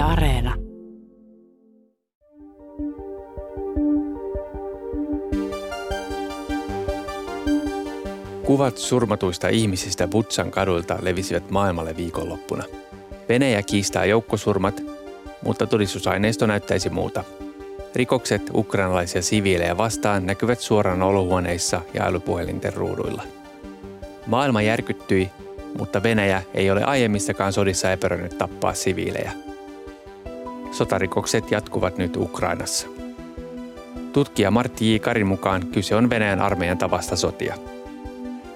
Areena. Kuvat surmatuista ihmisistä Butsan kadulta levisivät maailmalle viikonloppuna. Venäjä kiistää joukkosurmat, mutta todistusaineisto näyttäisi muuta. Rikokset ukrainalaisia siviilejä vastaan näkyvät suoraan olohuoneissa ja älypuhelinten ruuduilla. Maailma järkyttyi, mutta Venäjä ei ole aiemmissakaan sodissa epäröinyt tappaa siviilejä. Sotarikokset jatkuvat nyt Ukrainassa. Tutkija Martti J. Karin mukaan kyse on Venäjän armeijan tavasta sotia.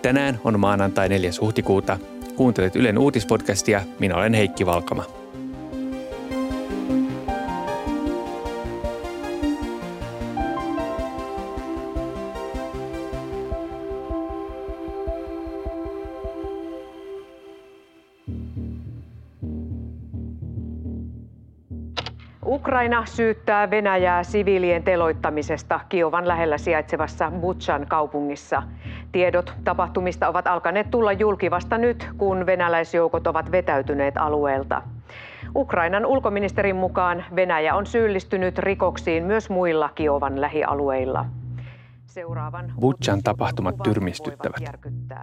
Tänään on maanantai 4. huhtikuuta. Kuuntelet Ylen uutispodcastia. Minä olen Heikki Valkama. Ukraina syyttää Venäjää siviilien teloittamisesta Kiovan lähellä sijaitsevassa Butchan kaupungissa. Tiedot tapahtumista ovat alkaneet tulla julki vasta nyt, kun venäläisjoukot ovat vetäytyneet alueelta. Ukrainan ulkoministerin mukaan Venäjä on syyllistynyt rikoksiin myös muilla Kiovan lähialueilla. Butchan tapahtumat tyrmistyttävät.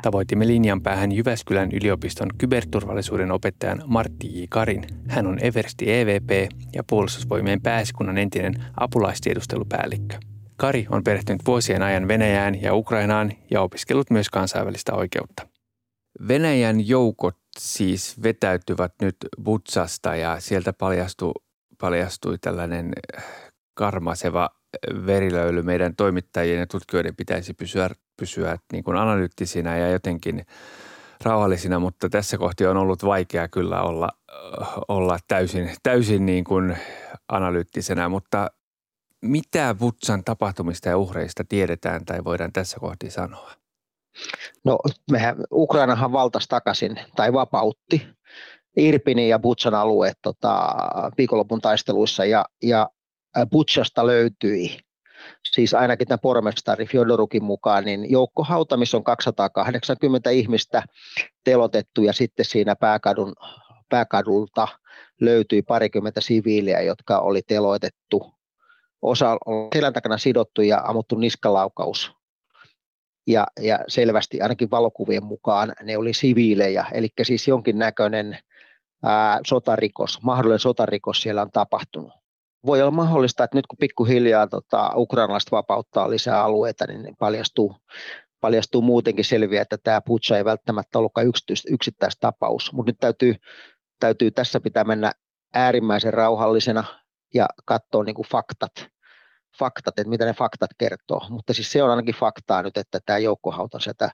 Tavoitimme linjan päähän Jyväskylän yliopiston kyberturvallisuuden opettajan Martti J. Karin. Hän on Eversti EVP ja puolustusvoimien pääsikunnan entinen apulaistiedustelupäällikkö. Kari on perehtynyt vuosien ajan Venäjään ja Ukrainaan ja opiskellut myös kansainvälistä oikeutta. Venäjän joukot siis vetäytyvät nyt Butsasta ja sieltä paljastui, paljastui tällainen karmaseva verilöyly meidän toimittajien ja tutkijoiden pitäisi pysyä, pysyä niin kuin analyyttisinä ja jotenkin rauhallisina, mutta tässä kohti on ollut vaikea kyllä olla, olla täysin, täysin niin kuin analyyttisenä, mutta mitä Butsan tapahtumista ja uhreista tiedetään tai voidaan tässä kohti sanoa? No mehän, Ukrainahan valtasi takaisin tai vapautti Irpinin ja Butsan alueet tota, viikonlopun taisteluissa ja, ja Butchasta löytyi, siis ainakin tämän pormestari Fjodorukin mukaan, niin joukkohauta, missä on 280 ihmistä telotettu ja sitten siinä pääkadun, pääkadulta löytyi parikymmentä siviiliä, jotka oli teloitettu. Osa on selän takana sidottu ja ammuttu niskalaukaus. Ja, ja selvästi ainakin valokuvien mukaan ne oli siviilejä, eli siis jonkinnäköinen ää, sotarikos, mahdollinen sotarikos siellä on tapahtunut voi olla mahdollista, että nyt kun pikkuhiljaa tota, ukrainalaiset vapauttaa lisää alueita, niin paljastuu, paljastuu muutenkin selviä, että tämä Putsa ei välttämättä ollutkaan yksittäistapaus. Mutta nyt täytyy, täytyy tässä pitää mennä äärimmäisen rauhallisena ja katsoa niin kuin faktat faktat, että mitä ne faktat kertoo. Mutta siis se on ainakin faktaa nyt, että tämä joukkohauta sieltä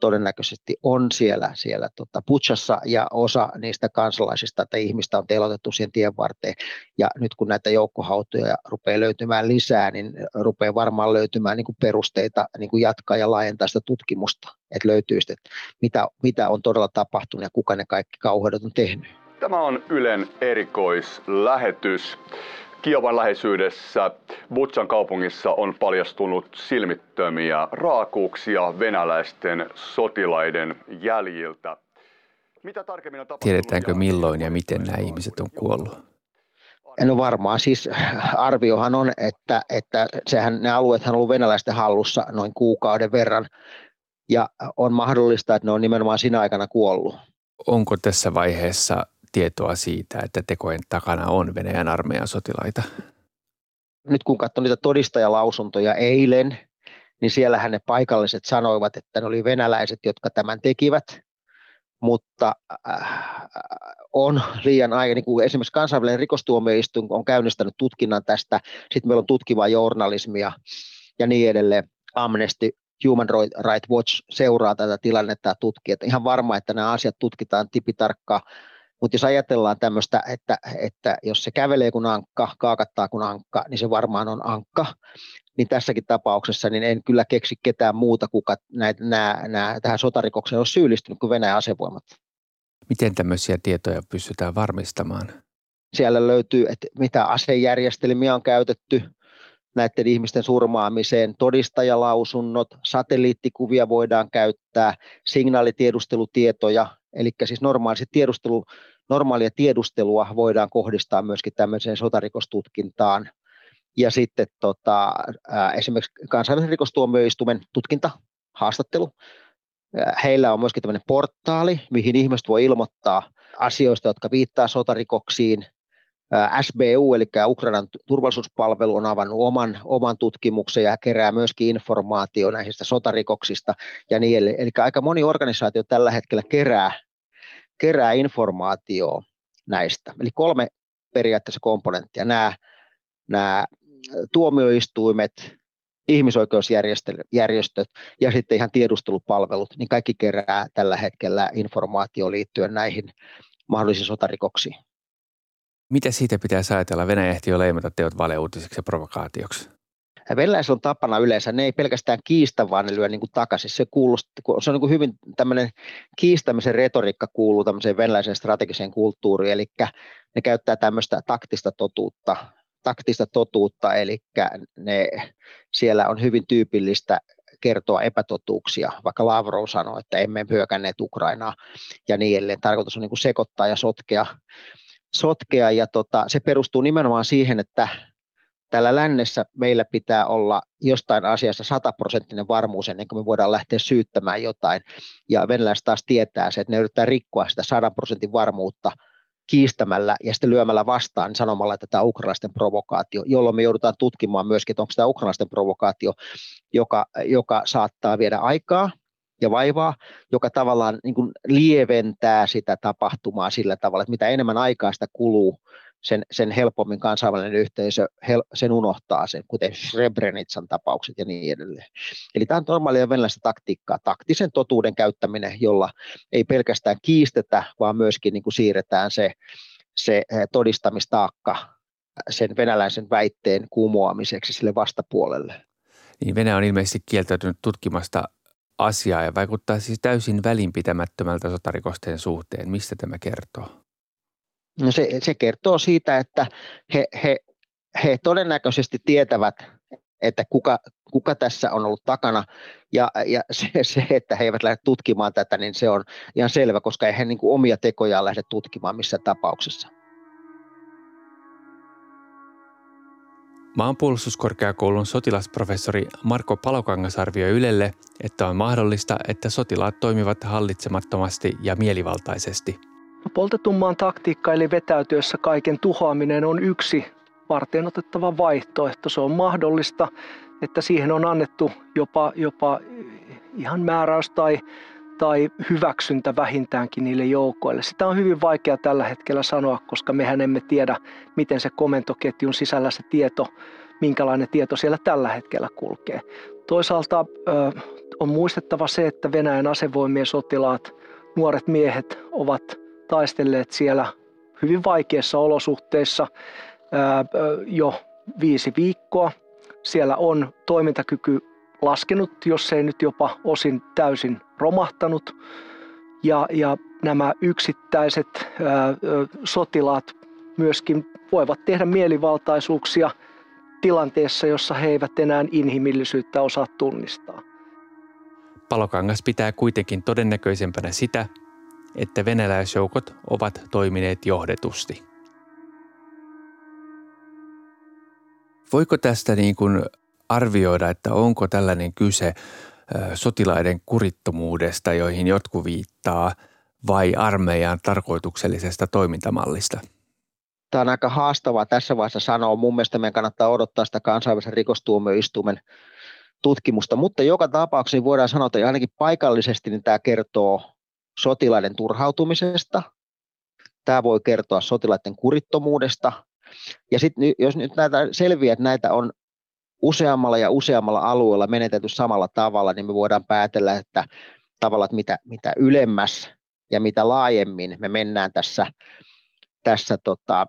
todennäköisesti on siellä, siellä tota Putsassa ja osa niistä kansalaisista tai ihmistä on telotettu siihen tien varteen. Ja nyt kun näitä joukkohautoja rupeaa löytymään lisää, niin rupeaa varmaan löytymään niin kuin perusteita niin kuin jatkaa ja laajentaa sitä tutkimusta, että löytyy sitten, että mitä, mitä on todella tapahtunut ja kuka ne kaikki kauheudet on tehnyt. Tämä on Ylen erikoislähetys. Kiovan läheisyydessä Butsan kaupungissa on paljastunut silmittömiä raakuuksia venäläisten sotilaiden jäljiltä. Mitä tarkemmin on Tiedetäänkö milloin ja miten nämä ihmiset on kuollut? No varmaan siis arviohan on, että, että sehän, ne alueet on ollut venäläisten hallussa noin kuukauden verran ja on mahdollista, että ne on nimenomaan siinä aikana kuollut. Onko tässä vaiheessa tietoa siitä, että tekojen takana on Venäjän armeijan sotilaita? Nyt kun katsoin niitä todistajalausuntoja eilen, niin siellähän ne paikalliset sanoivat, että ne oli venäläiset, jotka tämän tekivät, mutta äh, on liian aika, niin kuin esimerkiksi kansainvälinen rikostuomioistuin on käynnistänyt tutkinnan tästä, sitten meillä on tutkivaa journalismia ja niin edelleen. Amnesty Human Rights Watch seuraa tätä tilannetta ja tutkii, että ihan varma, että nämä asiat tutkitaan tipitarkkaan mutta jos ajatellaan tämmöistä, että, että jos se kävelee kuin ankka, kaakattaa kuin ankka, niin se varmaan on ankka. Niin tässäkin tapauksessa niin en kyllä keksi ketään muuta, kuka näitä, nämä, nämä, tähän sotarikokseen on syyllistynyt kuin Venäjän asevoimat. Miten tämmöisiä tietoja pystytään varmistamaan? Siellä löytyy, että mitä asejärjestelmiä on käytetty näiden ihmisten surmaamiseen, todistajalausunnot, satelliittikuvia voidaan käyttää, signaalitiedustelutietoja, eli siis normaaliset tiedustelu normaalia tiedustelua voidaan kohdistaa myöskin tämmöiseen sotarikostutkintaan. Ja sitten tota, esimerkiksi kansainvälisen rikostuomioistuimen tutkinta, haastattelu. Heillä on myöskin tämmöinen portaali, mihin ihmiset voi ilmoittaa asioista, jotka viittaa sotarikoksiin. SBU, eli Ukrainan turvallisuuspalvelu, on avannut oman, oman tutkimuksen ja kerää myöskin informaatiota näistä sotarikoksista ja niin edelleen. Eli aika moni organisaatio tällä hetkellä kerää, kerää informaatiota näistä. Eli kolme periaatteessa komponenttia. Nämä, nämä tuomioistuimet, ihmisoikeusjärjestöt ja sitten ihan tiedustelupalvelut, niin kaikki kerää tällä hetkellä informaatio liittyen näihin mahdollisiin sotarikoksiin. Mitä siitä pitää ajatella? Venäjä ehti jo leimata teot valeuutiseksi ja provokaatioksi. Venäläisillä on tapana yleensä, ne ei pelkästään kiistä, vaan ne lyö niin kuin takaisin. Se, kuulostaa, se on niin kuin hyvin tämmöinen kiistämisen retoriikka kuuluu tämmöiseen venäläiseen strategiseen kulttuuriin, eli ne käyttää tämmöistä taktista totuutta, taktista totuutta, eli ne, siellä on hyvin tyypillistä kertoa epätotuuksia, vaikka Lavrov sanoi, että emme hyökänneet Ukrainaa ja niin edelleen. Tarkoitus on niin kuin sekoittaa ja sotkea, sotkea ja tota, se perustuu nimenomaan siihen, että täällä lännessä meillä pitää olla jostain asiassa sataprosenttinen varmuus ennen kuin me voidaan lähteä syyttämään jotain. Ja venäläiset taas tietää se, että ne yrittää rikkoa sitä sadan prosentin varmuutta – kiistämällä ja sitten lyömällä vastaan sanomalla, että tämä on ukrainalaisten provokaatio, jolloin me joudutaan tutkimaan myöskin, että onko tämä ukrainalaisten provokaatio, joka, joka saattaa viedä aikaa ja vaivaa, joka tavallaan niin kuin lieventää sitä tapahtumaa sillä tavalla, että mitä enemmän aikaa sitä kuluu, sen, sen helpommin kansainvälinen yhteisö hel, sen unohtaa sen, kuten Srebrenitsan tapaukset ja niin edelleen. Eli tämä on normaalia venäläistä taktiikkaa, taktisen totuuden käyttäminen, jolla ei pelkästään kiistetä, vaan myöskin niin kuin siirretään se, se eh, todistamistaakka sen venäläisen väitteen kumoamiseksi sille vastapuolelle. Niin Venäjä on ilmeisesti kieltäytynyt tutkimasta asiaa ja vaikuttaa siis täysin välinpitämättömältä sotarikosten suhteen. Mistä tämä kertoo? No se, se kertoo siitä, että he, he, he todennäköisesti tietävät, että kuka, kuka tässä on ollut takana, ja, ja se, se, että he eivät lähde tutkimaan tätä, niin se on ihan selvä, koska ei he niin omia tekojaan lähde tutkimaan missään tapauksessa. Maanpuolustuskorkeakoulun sotilasprofessori Marko Palokangas arvioi Ylelle, että on mahdollista, että sotilaat toimivat hallitsemattomasti ja mielivaltaisesti – Poltetun maan taktiikka eli vetäytyessä kaiken tuhoaminen on yksi varten otettava vaihtoehto. Se on mahdollista, että siihen on annettu jopa, jopa ihan määräys tai, tai hyväksyntä vähintäänkin niille joukoille. Sitä on hyvin vaikea tällä hetkellä sanoa, koska mehän emme tiedä, miten se komentoketjun sisällä se tieto, minkälainen tieto siellä tällä hetkellä kulkee. Toisaalta on muistettava se, että Venäjän asevoimien sotilaat, nuoret miehet ovat taistelleet siellä hyvin vaikeissa olosuhteissa jo viisi viikkoa. Siellä on toimintakyky laskenut, jos ei nyt jopa osin täysin romahtanut. Ja, ja nämä yksittäiset ää, sotilaat myöskin voivat tehdä mielivaltaisuuksia tilanteessa, jossa he eivät enää inhimillisyyttä osaa tunnistaa. Palokangas pitää kuitenkin todennäköisempänä sitä, että venäläisjoukot ovat toimineet johdetusti. Voiko tästä niin kuin arvioida, että onko tällainen kyse sotilaiden kurittomuudesta, joihin jotkut viittaa, vai armeijan tarkoituksellisesta toimintamallista? Tämä on aika haastavaa tässä vaiheessa sanoa. Mun mielestä meidän kannattaa odottaa sitä kansainvälisen rikostuomioistuimen tutkimusta, mutta joka tapauksessa niin voidaan sanoa, että ainakin paikallisesti niin tämä kertoo sotilaiden turhautumisesta. Tämä voi kertoa sotilaiden kurittomuudesta. Ja sitten jos nyt näitä selviää, että näitä on useammalla ja useammalla alueella menetetty samalla tavalla, niin me voidaan päätellä, että tavallaan mitä, mitä ylemmäs ja mitä laajemmin me mennään tässä, tässä tota,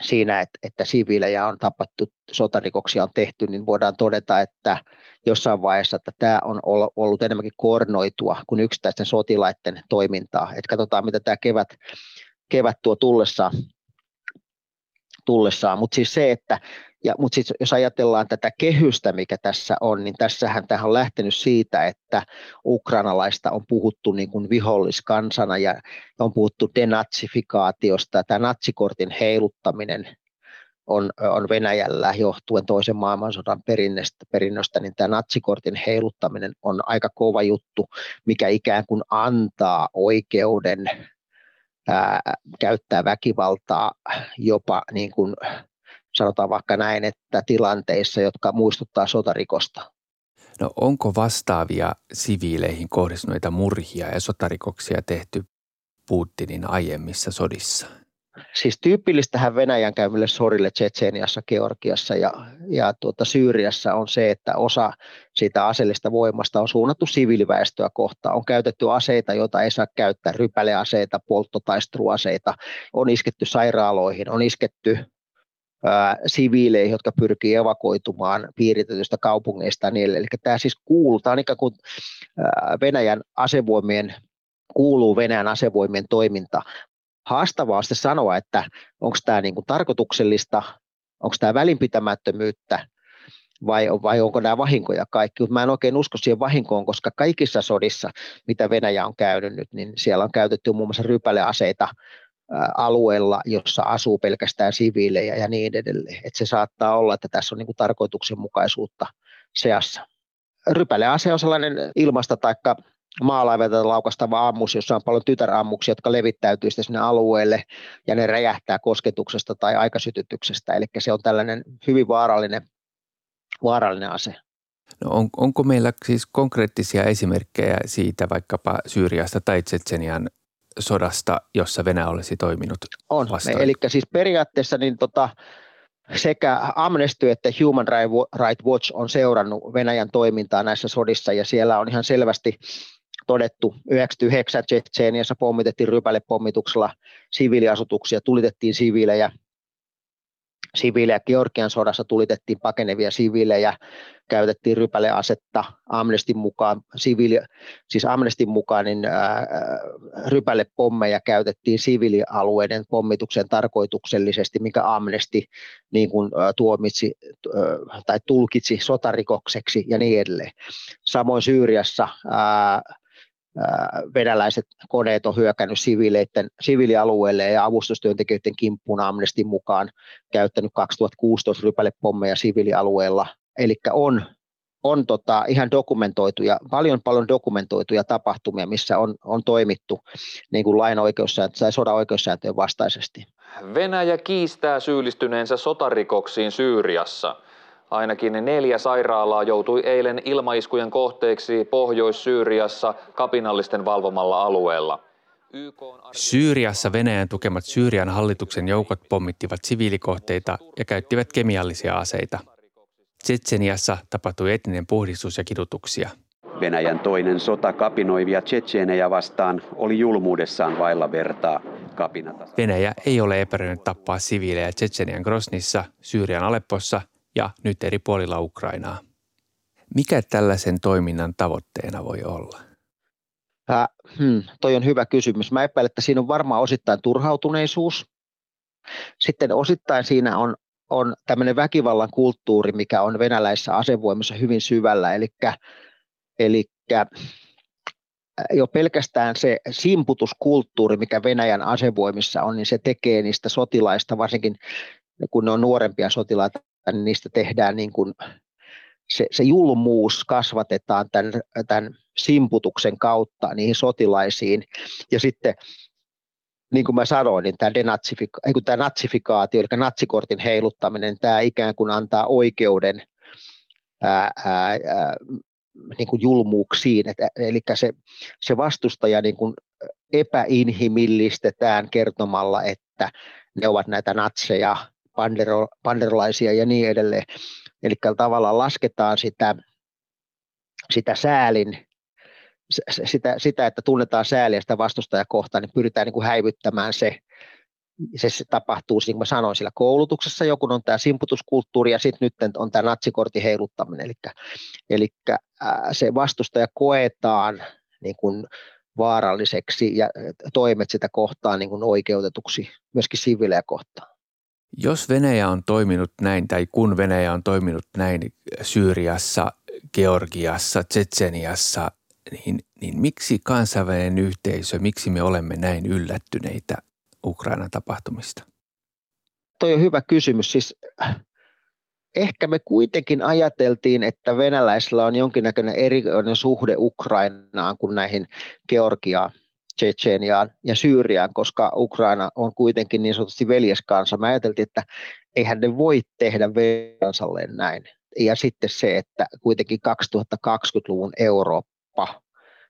siinä, että, että siviilejä on tapattu, sotarikoksia on tehty, niin voidaan todeta, että jossain vaiheessa, että tämä on ollut enemmänkin koordinoitua kuin yksittäisten sotilaiden toimintaa. Et katsotaan, mitä tämä kevät, kevät tuo tullessa tullessaan. Mutta siis se, että ja, mutta sit, jos ajatellaan tätä kehystä, mikä tässä on, niin tässähän tähän on lähtenyt siitä, että ukrainalaista on puhuttu niin kuin viholliskansana ja on puhuttu denatsifikaatiosta. Tämä natsikortin heiluttaminen on, on Venäjällä johtuen toisen maailmansodan perinnöstä, perinnöstä, niin tämä natsikortin heiluttaminen on aika kova juttu, mikä ikään kuin antaa oikeuden ää, käyttää väkivaltaa jopa niin kuin sanotaan vaikka näin, että tilanteissa, jotka muistuttaa sotarikosta. No onko vastaavia siviileihin kohdistuneita murhia ja sotarikoksia tehty Putinin aiemmissa sodissa? Siis tyypillistähän Venäjän käymille sorille Tsetseeniassa, Georgiassa ja, ja tuota, Syyriassa on se, että osa siitä aseellista voimasta on suunnattu siviiliväestöä kohtaan. On käytetty aseita, joita ei saa käyttää, rypäleaseita, polttotaisteluaseita, on isketty sairaaloihin, on isketty siviileihin, jotka pyrkii evakuoitumaan piiritetystä kaupungeista. Niin, eli tämä siis kuuluu, tämä on ikään kuin Venäjän asevoimien, kuuluu Venäjän asevoimien toiminta. Haastavaa on sanoa, että onko tämä niin kuin tarkoituksellista, onko tämä välinpitämättömyyttä vai, vai onko nämä vahinkoja kaikki. Mutta mä en oikein usko siihen vahinkoon, koska kaikissa sodissa, mitä Venäjä on käynyt nyt, niin siellä on käytetty muun muassa rypäleaseita alueella, jossa asuu pelkästään siviilejä ja niin edelleen. Et se saattaa olla, että tässä on niin kuin tarkoituksenmukaisuutta seassa. Rypälease on sellainen ilmasta tai maalaivelta laukastava ammus, jossa on paljon tytärammuksia, jotka levittäytyy sinne alueelle ja ne räjähtää kosketuksesta tai aikasytytyksestä. Eli se on tällainen hyvin vaarallinen, vaarallinen ase. No on, onko meillä siis konkreettisia esimerkkejä siitä vaikkapa Syyriasta tai Tsetsenian sodasta, jossa Venäjä olisi toiminut On, eli siis periaatteessa niin tota, sekä Amnesty että Human Rights Watch on seurannut Venäjän toimintaa näissä sodissa ja siellä on ihan selvästi todettu 99 Tsetseeniassa pommitettiin rypälepommituksella siviiliasutuksia, tulitettiin siviilejä siviilejä. Georgian sodassa tulitettiin pakenevia siviilejä, käytettiin rypäleasetta Amnestin mukaan, siviili, siis Amnestin mukaan niin ää, rypälepommeja käytettiin siviilialueiden pommitukseen tarkoituksellisesti, mikä Amnesti niin kuin, tuomitsi tai tulkitsi sotarikokseksi ja niin edelleen. Samoin Syyriassa ää, venäläiset koneet on hyökännyt siviileiden, siviilialueelle ja avustustyöntekijöiden kimppuun Amnestin mukaan käyttänyt 2016 rypälepommeja siviilialueella. Eli on, on tota ihan dokumentoituja, paljon paljon dokumentoituja tapahtumia, missä on, on toimittu niin kuin lain oikeussääntö, tai sodan oikeussääntöjen vastaisesti. Venäjä kiistää syyllistyneensä sotarikoksiin Syyriassa – Ainakin neljä sairaalaa joutui eilen ilmaiskujen kohteeksi Pohjois-Syyriassa kapinallisten valvomalla alueella. Syyriassa Venäjän tukemat Syyrian hallituksen joukot pommittivat siviilikohteita ja käyttivät kemiallisia aseita. Tsetseniassa tapahtui etninen puhdistus ja kidutuksia. Venäjän toinen sota kapinoivia tsetseenejä vastaan oli julmuudessaan vailla vertaa. Kapinata. Venäjä ei ole epäröinyt tappaa siviilejä Tsetsenian Grosnissa, Syyrian Aleppossa ja nyt eri puolilla Ukrainaa. Mikä tällaisen toiminnan tavoitteena voi olla? Äh, hmm, toi on hyvä kysymys. Mä epäilen, että siinä on varmaan osittain turhautuneisuus. Sitten osittain siinä on, on tämmöinen väkivallan kulttuuri, mikä on venäläisessä asevoimassa hyvin syvällä. Eli, eli jo pelkästään se simputuskulttuuri, mikä Venäjän asevoimissa on, niin se tekee niistä sotilaista, varsinkin kun ne on nuorempia sotilaita, niistä tehdään niin kuin, se, se julmuus kasvatetaan tämän, tämän simputuksen kautta niihin sotilaisiin. Ja sitten niin kuin mä sanoin, niin tämä, denatsifika- tämä natsifikaatio, eli natsikortin heiluttaminen, tämä ikään kuin antaa oikeuden ää, ää, ää, niin kuin julmuuksiin. Et, eli se, se vastustaja niin kuin epäinhimillistetään kertomalla, että ne ovat näitä natseja, pandero, panderolaisia ja niin edelleen. Eli tavallaan lasketaan sitä, sitä säälin, sitä, sitä, että tunnetaan sääliä sitä vastustajakohtaa, niin pyritään niin kuin häivyttämään se, se, se tapahtuu, niin kuin mä sanoin, sillä koulutuksessa joku on tämä simputuskulttuuri ja sitten nyt on tämä natsikortin heiluttaminen, eli, eli se vastustaja koetaan niin kuin vaaralliseksi ja toimet sitä kohtaan niin kuin oikeutetuksi myöskin siviilejä kohtaan. Jos Venäjä on toiminut näin, tai kun Venäjä on toiminut näin Syyriassa, Georgiassa, Tsetseniassa, niin, niin miksi kansainvälinen yhteisö, miksi me olemme näin yllättyneitä Ukrainan tapahtumista? Toi on hyvä kysymys. Siis ehkä me kuitenkin ajateltiin, että venäläisillä on jonkinnäköinen erikoinen suhde Ukrainaan kuin näihin Georgiaan, Tsetseniaan ja Syyriaan, koska Ukraina on kuitenkin niin sanotusti veljeskansa. Mä ajateltiin, että eihän ne voi tehdä kansalleen näin. Ja sitten se, että kuitenkin 2020-luvun Eurooppa,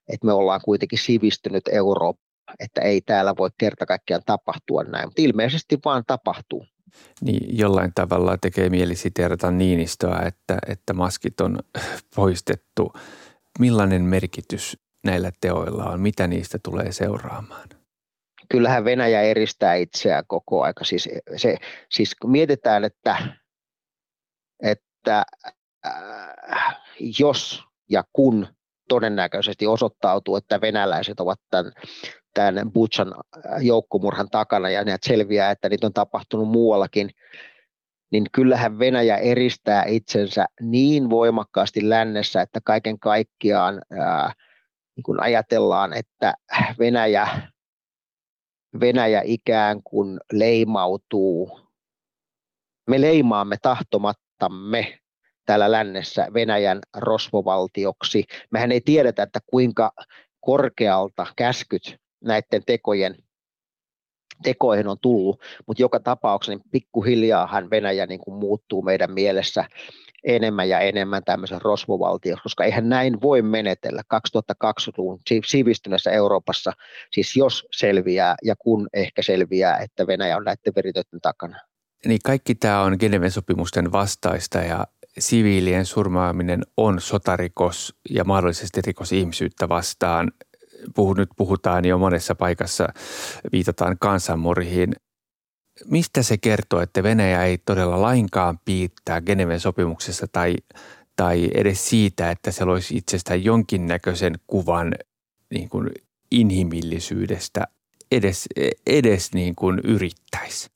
että me ollaan kuitenkin sivistynyt Eurooppa, että ei täällä voi kerta kaikkiaan tapahtua näin, mutta ilmeisesti vaan tapahtuu. Niin jollain tavalla tekee mieli siteerata Niinistöä, että, että maskit on poistettu. Millainen merkitys näillä teoilla on? Mitä niistä tulee seuraamaan? Kyllähän Venäjä eristää itseään koko aika. Siis, se, siis kun mietitään, että, että äh, jos ja kun todennäköisesti osoittautuu, että venäläiset ovat tämän tämän Butchan äh, joukkomurhan takana ja ne selviää, että niitä on tapahtunut muuallakin, niin kyllähän Venäjä eristää itsensä niin voimakkaasti lännessä, että kaiken kaikkiaan ää, niin kun ajatellaan, että Venäjä, Venäjä ikään kuin leimautuu, me leimaamme tahtomattamme täällä lännessä Venäjän rosvovaltioksi. Mehän ei tiedetä, että kuinka korkealta käskyt näiden tekojen tekoihin on tullut, mutta joka tapauksessa niin pikkuhiljaahan Venäjä niin kuin muuttuu meidän mielessä enemmän ja enemmän tämmöisen rosvovaltioksi, koska eihän näin voi menetellä 2020-luvun sivistyneessä Euroopassa, siis jos selviää ja kun ehkä selviää, että Venäjä on näiden veritöiden takana. Niin kaikki tämä on Geneven sopimusten vastaista ja siviilien surmaaminen on sotarikos ja mahdollisesti rikos ihmisyyttä vastaan puhu, nyt puhutaan jo monessa paikassa, viitataan kansanmurhiin. Mistä se kertoo, että Venäjä ei todella lainkaan piittää Geneven sopimuksessa tai, tai edes siitä, että se loisi itsestään jonkinnäköisen kuvan niin kuin inhimillisyydestä edes, edes niin kuin yrittäisi?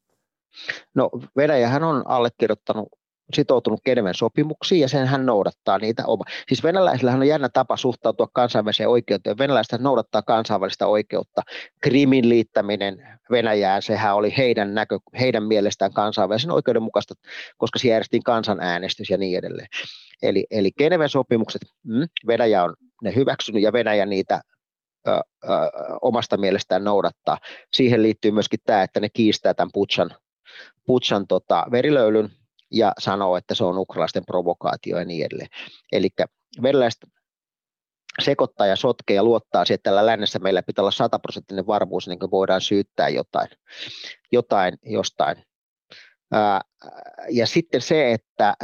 No Venäjähän on allekirjoittanut sitoutunut Geneven sopimuksiin ja sen hän noudattaa niitä oma. Siis venäläisillähän on jännä tapa suhtautua kansainväliseen oikeuteen. Venäläiset noudattaa kansainvälistä oikeutta. Krimin liittäminen Venäjään, sehän oli heidän, näkö, heidän mielestään kansainvälisen oikeuden mukaista, koska siellä järjestettiin kansanäänestys ja niin edelleen. Eli, eli Geneven sopimukset, mm, Venäjä on ne hyväksynyt ja Venäjä niitä ö, ö, omasta mielestään noudattaa. Siihen liittyy myöskin tämä, että ne kiistää tämän Putsan, Putsan tota, verilöylyn, ja sanoo, että se on ukrainalaisten provokaatio ja niin edelleen. Eli venäläiset sekoittaa ja sotkee ja luottaa siihen, että tällä lännessä meillä pitää olla sataprosenttinen varmuus, niin kuin voidaan syyttää jotain, jotain jostain. ja sitten se, että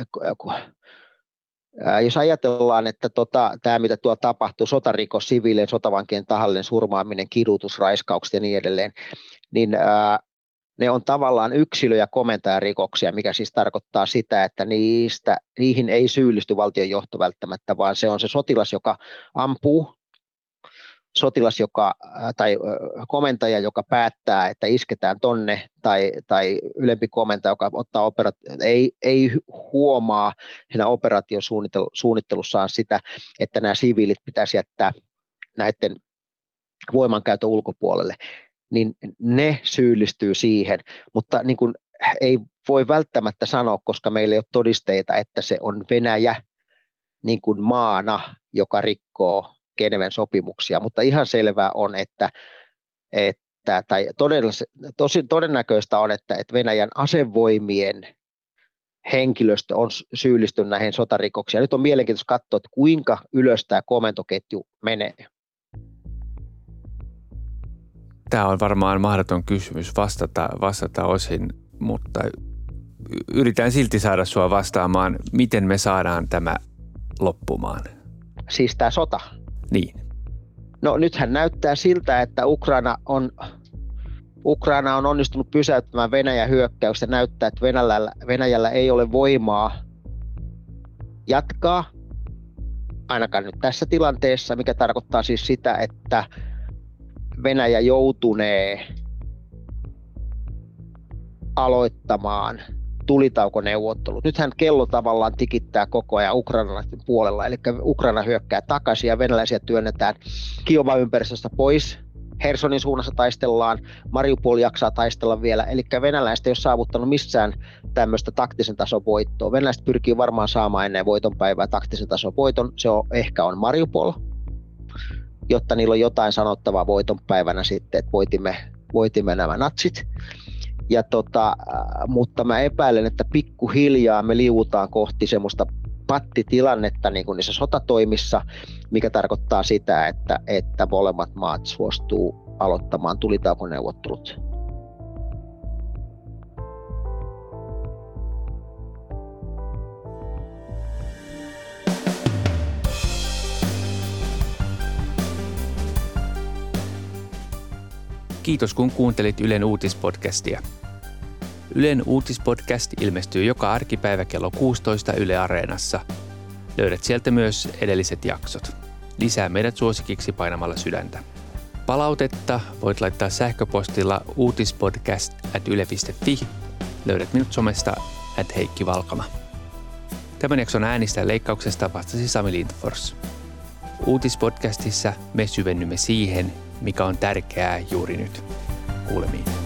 jos ajatellaan, että tota, tämä mitä tuo tapahtuu, sotarikos, siviilien, sotavankien tahallinen surmaaminen, kidutus, raiskaukset ja niin edelleen, niin ää, ne on tavallaan yksilö- ja komentajarikoksia, mikä siis tarkoittaa sitä, että niistä, niihin ei syyllisty valtionjohto välttämättä, vaan se on se sotilas, joka ampuu, sotilas joka, tai komentaja, joka päättää, että isketään tonne, tai, tai ylempi komentaja, joka ottaa operat, ei, ei huomaa siinä operaatiosuunnittelussaan sitä, että nämä siviilit pitäisi jättää näiden voimankäytön ulkopuolelle niin ne syyllistyy siihen, mutta niin kuin ei voi välttämättä sanoa, koska meillä ei ole todisteita, että se on Venäjä niin kuin maana, joka rikkoo Geneven sopimuksia, mutta ihan selvää on, että, että tai tosi todennäköistä on, että, että Venäjän asevoimien henkilöstö on syyllistynyt näihin sotarikoksiin. Nyt on mielenkiintoista katsoa, että kuinka ylös tämä komentoketju menee. Tämä on varmaan mahdoton kysymys vastata, vastata osin, mutta yritän silti saada sinua vastaamaan, miten me saadaan tämä loppumaan. Siis tämä sota? Niin. No nythän näyttää siltä, että Ukraina on, Ukraina on onnistunut pysäyttämään Venäjän hyökkäystä. Näyttää, että Venäjällä, Venäjällä ei ole voimaa jatkaa, ainakaan nyt tässä tilanteessa, mikä tarkoittaa siis sitä, että Venäjä joutunee aloittamaan tulitaukoneuvottelut. Nythän kello tavallaan tikittää koko ajan ukrainalaisten puolella, eli Ukraina hyökkää takaisin ja venäläisiä työnnetään Kiovan ympäristöstä pois. Hersonin suunnassa taistellaan, Mariupol jaksaa taistella vielä, eli venäläiset ei ole saavuttanut missään tämmöistä taktisen tason voittoa. Venäläiset pyrkii varmaan saamaan ennen voiton päivää taktisen tason voiton, se on, ehkä on Mariupol, jotta niillä on jotain sanottavaa voiton päivänä sitten, että voitimme, voitimme nämä natsit. Ja tota, äh, mutta mä epäilen, että pikkuhiljaa me liuutaan kohti semmoista pattitilannetta niin kuin niissä sotatoimissa, mikä tarkoittaa sitä, että, että molemmat maat suostuu aloittamaan tulitaukoneuvottelut Kiitos kun kuuntelit Ylen uutispodcastia. Ylen uutispodcast ilmestyy joka arkipäivä kello 16 Yle Areenassa. Löydät sieltä myös edelliset jaksot. Lisää meidät suosikiksi painamalla sydäntä. Palautetta voit laittaa sähköpostilla uutispodcast.yle.fi. Löydät minut somesta at Heikki Valkama. Tämän jakson äänistä leikkauksesta vastasi Sami Lindfors. Uutispodcastissa me syvennymme siihen, mikä on tärkeää juuri nyt. Kuulemiin.